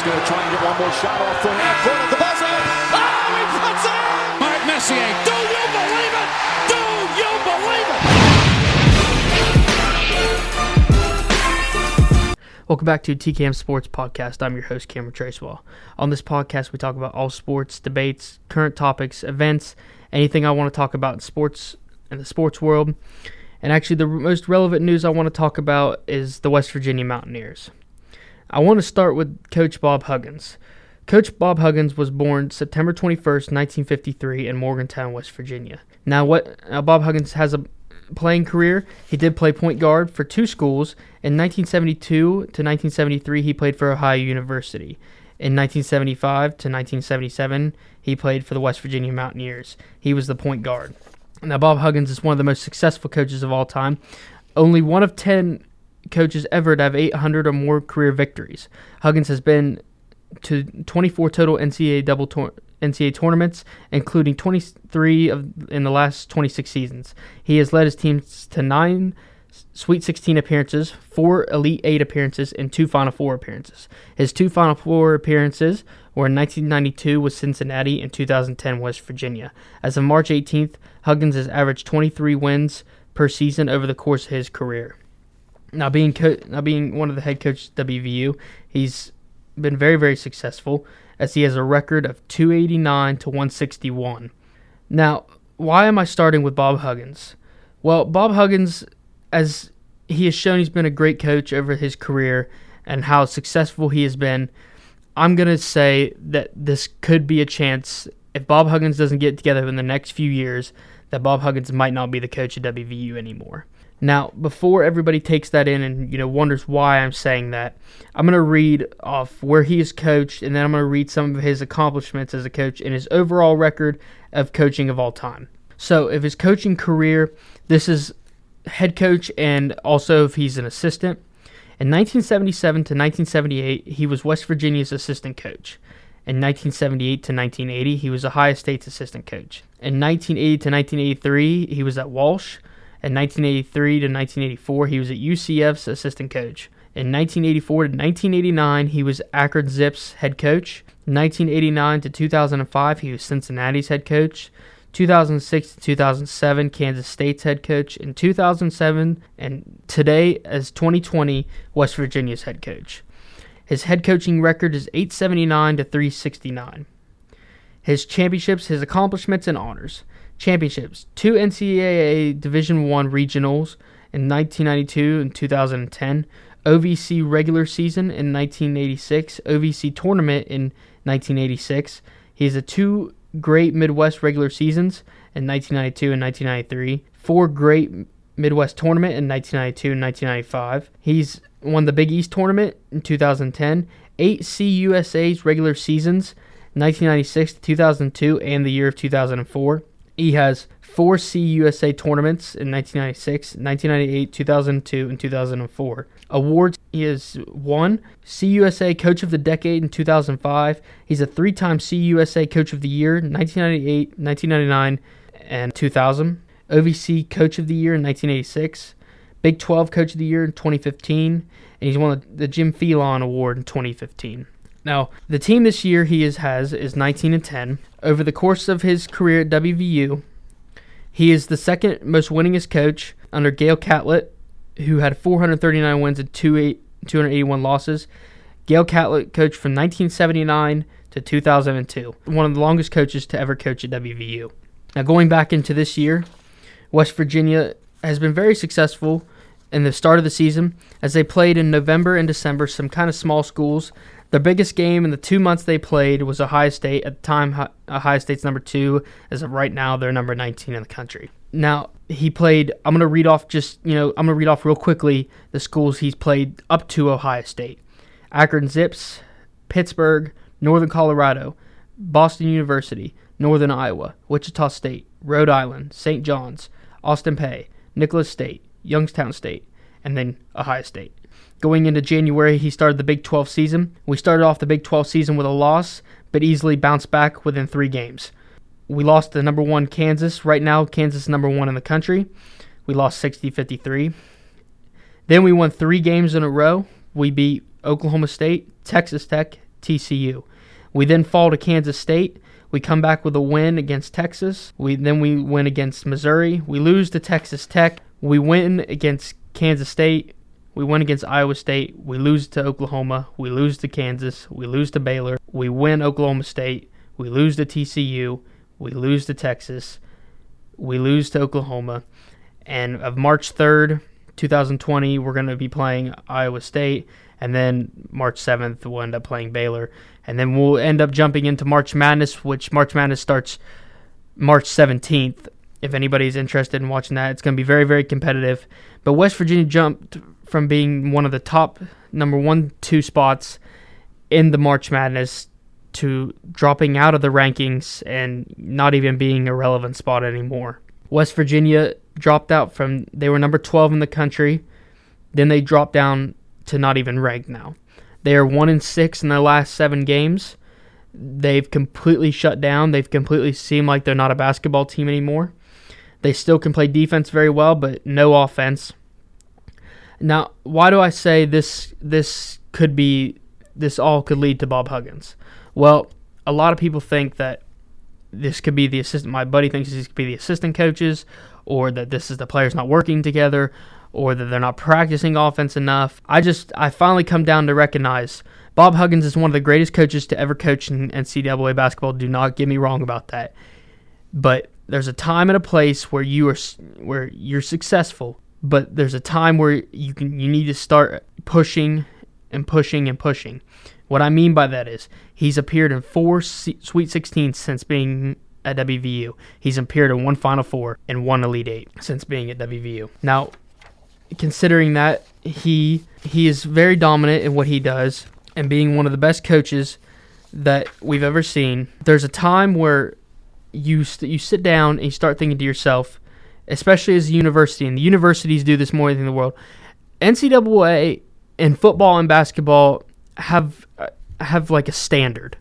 He's going to try and get one more shot off from that corner. The buzzer. Oh, he puts it in! Mark Messier, do you believe it? Do you believe it? Welcome back to TKM Sports Podcast. I'm your host, Cameron Tracewell. On this podcast, we talk about all sports, debates, current topics, events, anything I want to talk about in sports in the sports world. And actually, the most relevant news I want to talk about is the West Virginia Mountaineers. I want to start with Coach Bob Huggins. Coach Bob Huggins was born September 21st, 1953, in Morgantown, West Virginia. Now, what now Bob Huggins has a playing career. He did play point guard for two schools. In 1972 to 1973, he played for Ohio University. In 1975 to 1977, he played for the West Virginia Mountaineers. He was the point guard. Now, Bob Huggins is one of the most successful coaches of all time. Only one of 10 coaches ever to have 800 or more career victories. Huggins has been to 24 total NCAA double tour- NCAA tournaments, including 23 of in the last 26 seasons. He has led his teams to nine Sweet 16 appearances, four Elite Eight appearances, and two Final Four appearances. His two Final Four appearances were in 1992 with Cincinnati and 2010 West Virginia. As of March 18th, Huggins has averaged 23 wins per season over the course of his career. Now, being co- now being one of the head coaches at WVU, he's been very very successful as he has a record of 289 to 161. Now, why am I starting with Bob Huggins? Well, Bob Huggins, as he has shown, he's been a great coach over his career and how successful he has been. I'm going to say that this could be a chance if Bob Huggins doesn't get together in the next few years, that Bob Huggins might not be the coach at WVU anymore. Now, before everybody takes that in and you know wonders why I'm saying that, I'm going to read off where he is coached and then I'm going to read some of his accomplishments as a coach and his overall record of coaching of all time. So, if his coaching career, this is head coach and also if he's an assistant. In 1977 to 1978, he was West Virginia's assistant coach. In 1978 to 1980, he was Ohio State's assistant coach. In 1980 to 1983, he was at Walsh. In 1983 to 1984, he was at UCF's assistant coach. In 1984 to 1989, he was Akron Zips head coach. 1989 to 2005, he was Cincinnati's head coach. 2006 to 2007, Kansas State's head coach. In 2007 and today, as 2020, West Virginia's head coach. His head coaching record is 879 to 369. His championships, his accomplishments, and honors. Championships: two NCAA Division One regionals in 1992 and 2010. OVC regular season in 1986. OVC tournament in 1986. He has a two great Midwest regular seasons in 1992 and 1993. Four great Midwest tournament in 1992 and 1995. He's won the Big East tournament in 2010. Eight CUSA's regular seasons, 1996 to 2002, and the year of 2004. He has four CUSA tournaments in 1996, 1998, 2002, and 2004. Awards he has won CUSA Coach of the Decade in 2005. He's a three time CUSA Coach of the Year 1998, 1999, and 2000. OVC Coach of the Year in 1986. Big 12 Coach of the Year in 2015. And he's won the Jim Phelan Award in 2015. Now, the team this year he is, has is 19 and 10. Over the course of his career at WVU, he is the second most winningest coach under Gale Catlett, who had 439 wins and 281 losses. Gale Catlett coached from 1979 to 2002, one of the longest coaches to ever coach at WVU. Now, going back into this year, West Virginia has been very successful in the start of the season as they played in November and December some kind of small schools. Their biggest game in the two months they played was Ohio State. At the time, Ohio State's number two. As of right now, they're number 19 in the country. Now, he played, I'm going to read off just, you know, I'm going to read off real quickly the schools he's played up to Ohio State Akron Zips, Pittsburgh, Northern Colorado, Boston University, Northern Iowa, Wichita State, Rhode Island, St. John's, Austin Peay, Nicholls State, Youngstown State, and then Ohio State. Going into January, he started the Big 12 season. We started off the Big 12 season with a loss, but easily bounced back within three games. We lost to number one Kansas. Right now, Kansas is number one in the country. We lost 60 53. Then we won three games in a row. We beat Oklahoma State, Texas Tech, TCU. We then fall to Kansas State. We come back with a win against Texas. We then we win against Missouri. We lose to Texas Tech. We win against Kansas State. We win against Iowa State. We lose to Oklahoma. We lose to Kansas. We lose to Baylor. We win Oklahoma State. We lose to TCU. We lose to Texas. We lose to Oklahoma. And of March 3rd, 2020, we're going to be playing Iowa State. And then March 7th, we'll end up playing Baylor. And then we'll end up jumping into March Madness, which March Madness starts March 17th. If anybody's interested in watching that, it's going to be very, very competitive. But West Virginia jumped from being one of the top number one, two spots in the March Madness to dropping out of the rankings and not even being a relevant spot anymore. West Virginia dropped out from, they were number 12 in the country. Then they dropped down to not even ranked now. They are 1 in 6 in their last seven games. They've completely shut down. They've completely seemed like they're not a basketball team anymore. They still can play defense very well, but no offense. Now, why do I say this this could be this all could lead to Bob Huggins? Well, a lot of people think that this could be the assistant. My buddy thinks this could be the assistant coaches, or that this is the players not working together, or that they're not practicing offense enough. I just I finally come down to recognize Bob Huggins is one of the greatest coaches to ever coach in NCAA basketball. Do not get me wrong about that, but there's a time and a place where you are where you're successful, but there's a time where you can you need to start pushing and pushing and pushing. What I mean by that is he's appeared in four Sweet 16s since being at WVU. He's appeared in one Final Four and one Elite Eight since being at WVU. Now, considering that he he is very dominant in what he does and being one of the best coaches that we've ever seen, there's a time where you st- you sit down and you start thinking to yourself, especially as a university, and the universities do this more than the world. NCAA in football and basketball have uh, have like a standard.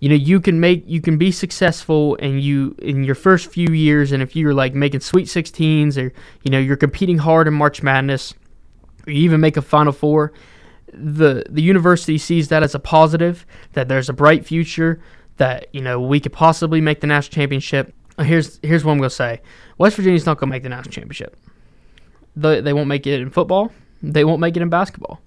You know, you can make you can be successful and you in your first few years, and if you're like making Sweet 16s or you know you're competing hard in March Madness, or you even make a Final Four, the the university sees that as a positive that there's a bright future that you know we could possibly make the national championship. Uh, here's here's what I'm gonna say: West Virginia's not gonna make the national championship. They they won't make it in football. They won't make it in basketball.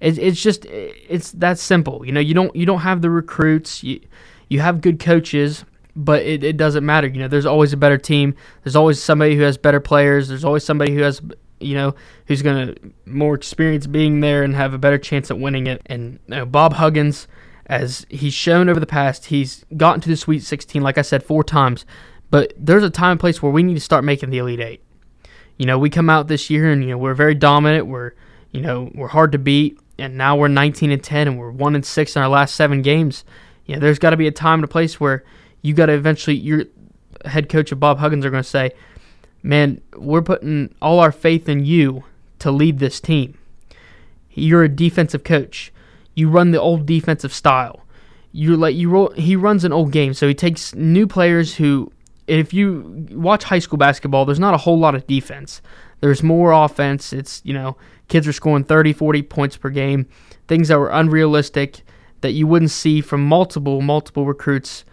It's it's just it's that simple. You know you don't you don't have the recruits. You you have good coaches, but it, it doesn't matter. You know there's always a better team. There's always somebody who has better players. There's always somebody who has you know, who's to more experience being there and have a better chance at winning it. And you know, Bob Huggins, as he's shown over the past, he's gotten to the Sweet 16, like I said, four times. But there's a time and place where we need to start making the Elite Eight. You know, we come out this year and you know we're very dominant. We're you know we're hard to beat, and now we're 19 and 10, and we're one and six in our last seven games. You know, there's got to be a time and a place where you got to eventually. Your head coach of Bob Huggins are going to say, "Man, we're putting all our faith in you to lead this team. You're a defensive coach you run the old defensive style. You like you roll. He runs an old game, so he takes new players who. If you watch high school basketball, there's not a whole lot of defense. There's more offense. It's you know kids are scoring 30, 40 points per game, things that were unrealistic that you wouldn't see from multiple multiple recruits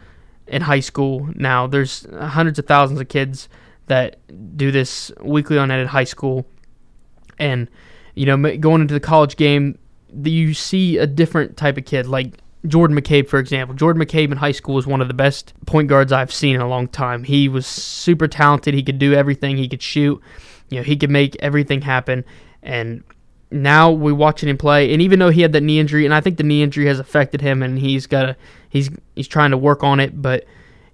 in high school. Now there's hundreds of thousands of kids that do this weekly on at high school, and you know going into the college game, you see a different type of kid, like Jordan McCabe, for example. Jordan McCabe in high school was one of the best point guards I've seen in a long time. He was super talented. He could do everything. He could shoot. You know, he could make everything happen. And now we're watching him play. And even though he had that knee injury, and I think the knee injury has affected him, and he's got a he's he's trying to work on it, but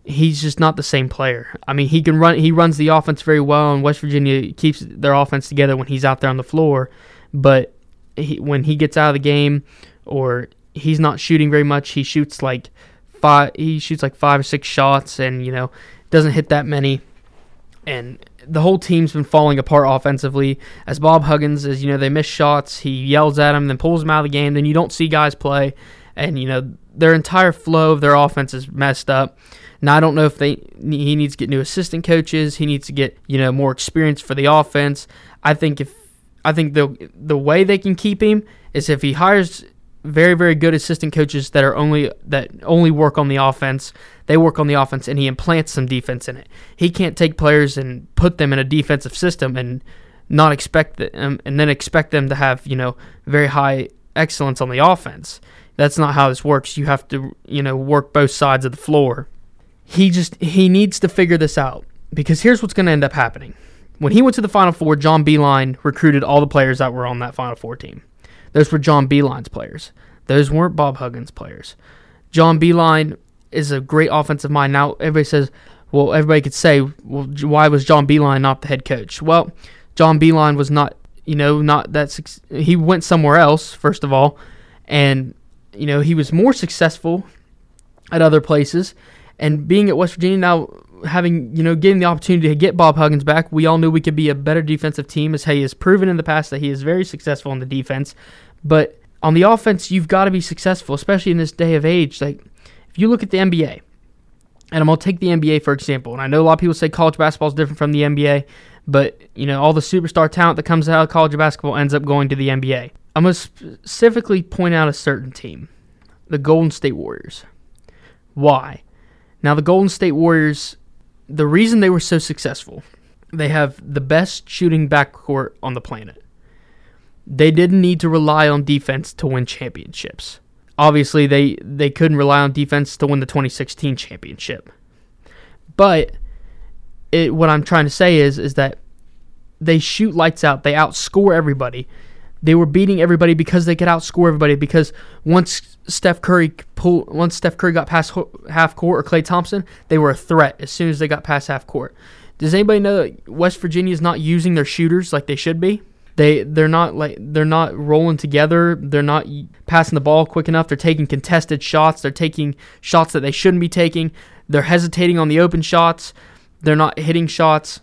he's just not the same player. I mean, he can run. He runs the offense very well, and West Virginia keeps their offense together when he's out there on the floor. But he, when he gets out of the game or he's not shooting very much, he shoots like five. He shoots like five or six shots, and you know doesn't hit that many. And the whole team's been falling apart offensively. As Bob Huggins, as you know, they miss shots. He yells at them, then pulls them out of the game. Then you don't see guys play, and you know their entire flow of their offense is messed up. Now I don't know if they he needs to get new assistant coaches. He needs to get you know more experience for the offense. I think if I think the the way they can keep him is if he hires very very good assistant coaches that are only that only work on the offense. They work on the offense and he implants some defense in it. He can't take players and put them in a defensive system and not expect them um, and then expect them to have, you know, very high excellence on the offense. That's not how this works. You have to, you know, work both sides of the floor. He just he needs to figure this out because here's what's going to end up happening. When he went to the Final Four, John Beilein recruited all the players that were on that Final Four team. Those were John Beilein's players. Those weren't Bob Huggins' players. John Beilein is a great offensive mind. Now everybody says, well, everybody could say, well, why was John Beilein not the head coach? Well, John Beilein was not, you know, not that. He went somewhere else first of all, and you know he was more successful at other places. And being at West Virginia now, having you know getting the opportunity to get Bob Huggins back, we all knew we could be a better defensive team. As he has proven in the past that he is very successful in the defense, but on the offense, you've got to be successful, especially in this day of age. Like if you look at the NBA, and I'm gonna take the NBA for example, and I know a lot of people say college basketball is different from the NBA, but you know all the superstar talent that comes out of college basketball ends up going to the NBA. I'm gonna specifically point out a certain team, the Golden State Warriors. Why? Now the Golden State Warriors, the reason they were so successful, they have the best shooting backcourt on the planet. They didn't need to rely on defense to win championships. Obviously, they, they couldn't rely on defense to win the 2016 championship. But it, what I'm trying to say is is that they shoot lights out. They outscore everybody. They were beating everybody because they could outscore everybody. Because once Steph Curry pull, once Steph Curry got past half court or Klay Thompson, they were a threat as soon as they got past half court. Does anybody know that West Virginia is not using their shooters like they should be? They they're not like they're not rolling together. They're not passing the ball quick enough. They're taking contested shots. They're taking shots that they shouldn't be taking. They're hesitating on the open shots. They're not hitting shots,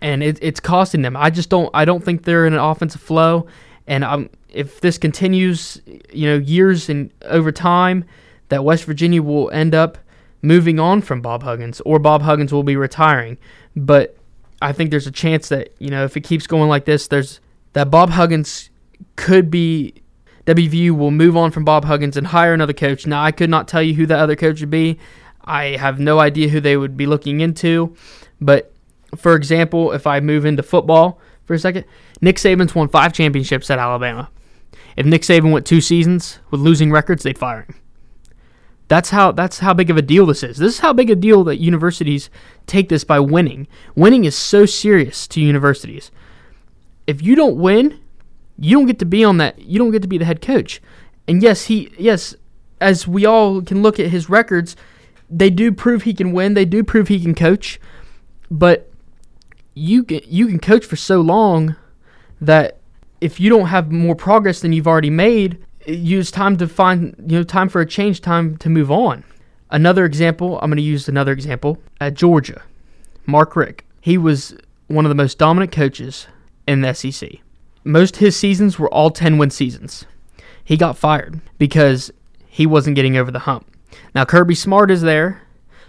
and it, it's costing them. I just don't. I don't think they're in an offensive flow. And I'm, if this continues, you know, years and over time, that West Virginia will end up moving on from Bob Huggins, or Bob Huggins will be retiring. But I think there's a chance that you know if it keeps going like this, there's that Bob Huggins could be WVU will move on from Bob Huggins and hire another coach. Now I could not tell you who that other coach would be. I have no idea who they would be looking into, but for example, if I move into football for a second, Nick Saban's won five championships at Alabama. If Nick Saban went two seasons with losing records, they'd fire him. That's how that's how big of a deal this is. This is how big a deal that universities take this by winning. Winning is so serious to universities. If you don't win, you don't get to be on that you don't get to be the head coach. And yes, he yes, as we all can look at his records, they do prove he can win, they do prove he can coach, but you can you can coach for so long that if you don't have more progress than you've already made, use time to find, you know, time for a change, time to move on. Another example, I'm going to use another example at Georgia. Mark Richt. He was one of the most dominant coaches in the SEC. Most his seasons were all 10 win seasons. He got fired because he wasn't getting over the hump. Now, Kirby Smart is there.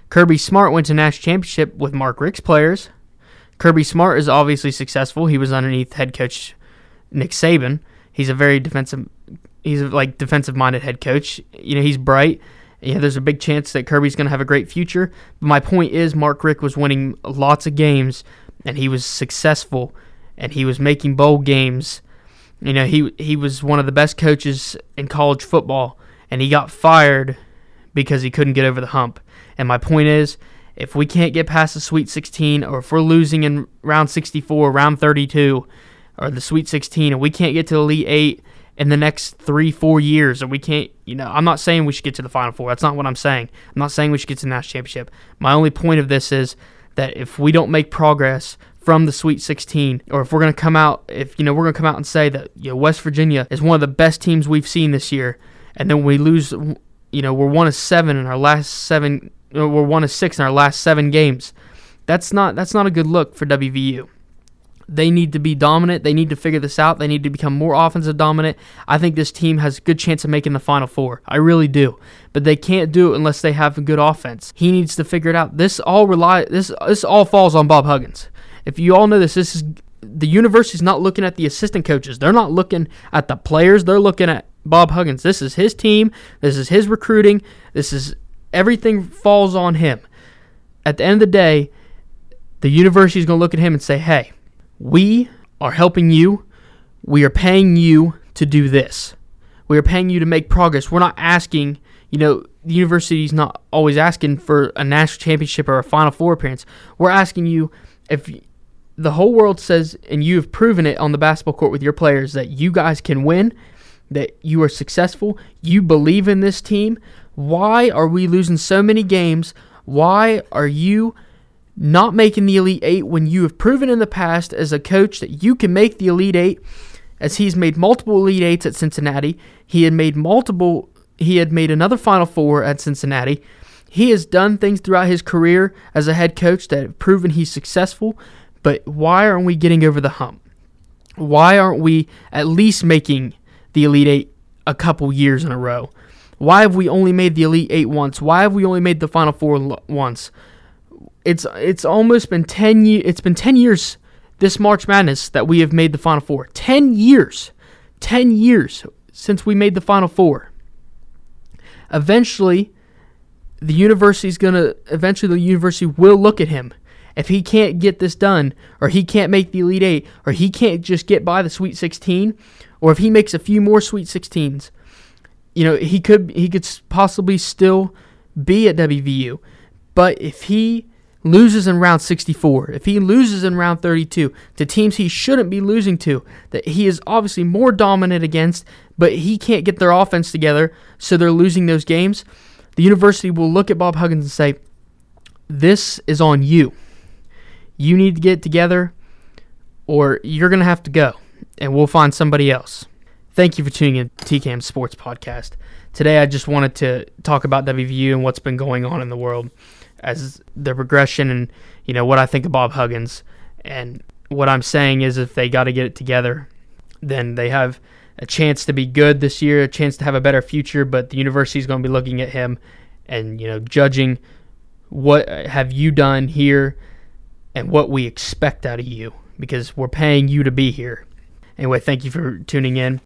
Kirby Smart went to national championship with Mark Richt's players. Kirby Smart is obviously successful. He was underneath head coach Nick Saban. He's a very defensive he's a, like defensive minded head coach. You know, he's bright. Yeah, there's a big chance that Kirby's going to have a great future. But my point is, Mark Richt was winning lots of games, and he was successful, and he was making bowl games. You know, he he was one of the best coaches in college football, and he got fired because he couldn't get over the hump. And my point is, if we can't get past the Sweet 16, or if we're losing in round 64, round 32, or the Sweet 16, and we can't get to Elite Eight in the next three, four years, and we can't, you know, I'm not saying we should get to the Final Four. That's not what I'm saying. I'm not saying we should get to the national championship. My only point of this is that if we don't make progress from the Sweet 16, or if we're going to come out, if, you know, we're going to come out and say that, you know, West Virginia is one of the best teams we've seen this year, and then we lose, you know, we're one of seven in our last seven, we're one of six in our last seven games. That's not that's not a good look for WVU. They need to be dominant. They need to figure this out. They need to become more offensive dominant. I think this team has a good chance of making the Final Four. I really do. But they can't do it unless they have a good offense. He needs to figure it out. This all rely this this all falls on Bob Huggins. If you all know this, this is the university's not looking at the assistant coaches. They're not looking at the players. They're looking at Bob Huggins. This is his team. This is his recruiting. This is everything falls on him. At the end of the day, the university is going to look at him and say, "Hey, we are helping you. We are paying you to do this. We are paying you to make progress. We're not asking, you know, the university's not always asking for a national championship or a Final Four appearance. We're asking you if the whole world says, and you have proven it on the basketball court with your players, that you guys can win, that you are successful, you believe in this team. Why are we losing so many games? Why are you not making the Elite Eight when you have proven in the past as a coach that you can make the Elite Eight? As he's made multiple Elite Eights at Cincinnati, he had made multiple. He had made another Final Four at Cincinnati. He has done things throughout his career as a head coach that have proven he's successful. But why aren't we getting over the hump? Why aren't we at least making the Elite Eight a couple years in a row? Why have we only made the Elite Eight once? Why have we only made the Final Four once? It's it's almost been ten years. It's been ten years this March Madness that we have made the Final Four. Ten years, ten years since we made the Final Four. Eventually, the university is gonna. Eventually, the university will look at him if he can't get this done, or he can't make the Elite Eight, or he can't just get by the Sweet 16, or if he makes a few more Sweet 16s, you know, he could he could possibly still be at WVU. But if he loses in round 64, if he loses in round 32 to teams he shouldn't be losing to, that he is obviously more dominant against, but he can't get their offense together, so they're losing those games, the university will look at Bob Huggins and say, This is on you. You need to get together, or you're going to have to go, and we'll find somebody else. Thank you for tuning in to TCAM Sports Podcast. Today, I just wanted to talk about WVU and what's been going on in the world as the progression and you know what I think of Bob Huggins. And what I'm saying is, if they got to get it together, then they have a chance to be good this year, a chance to have a better future. But the university is going to be looking at him and you know judging what have you done here and what we expect out of you because we're paying you to be here. Anyway, thank you for tuning in.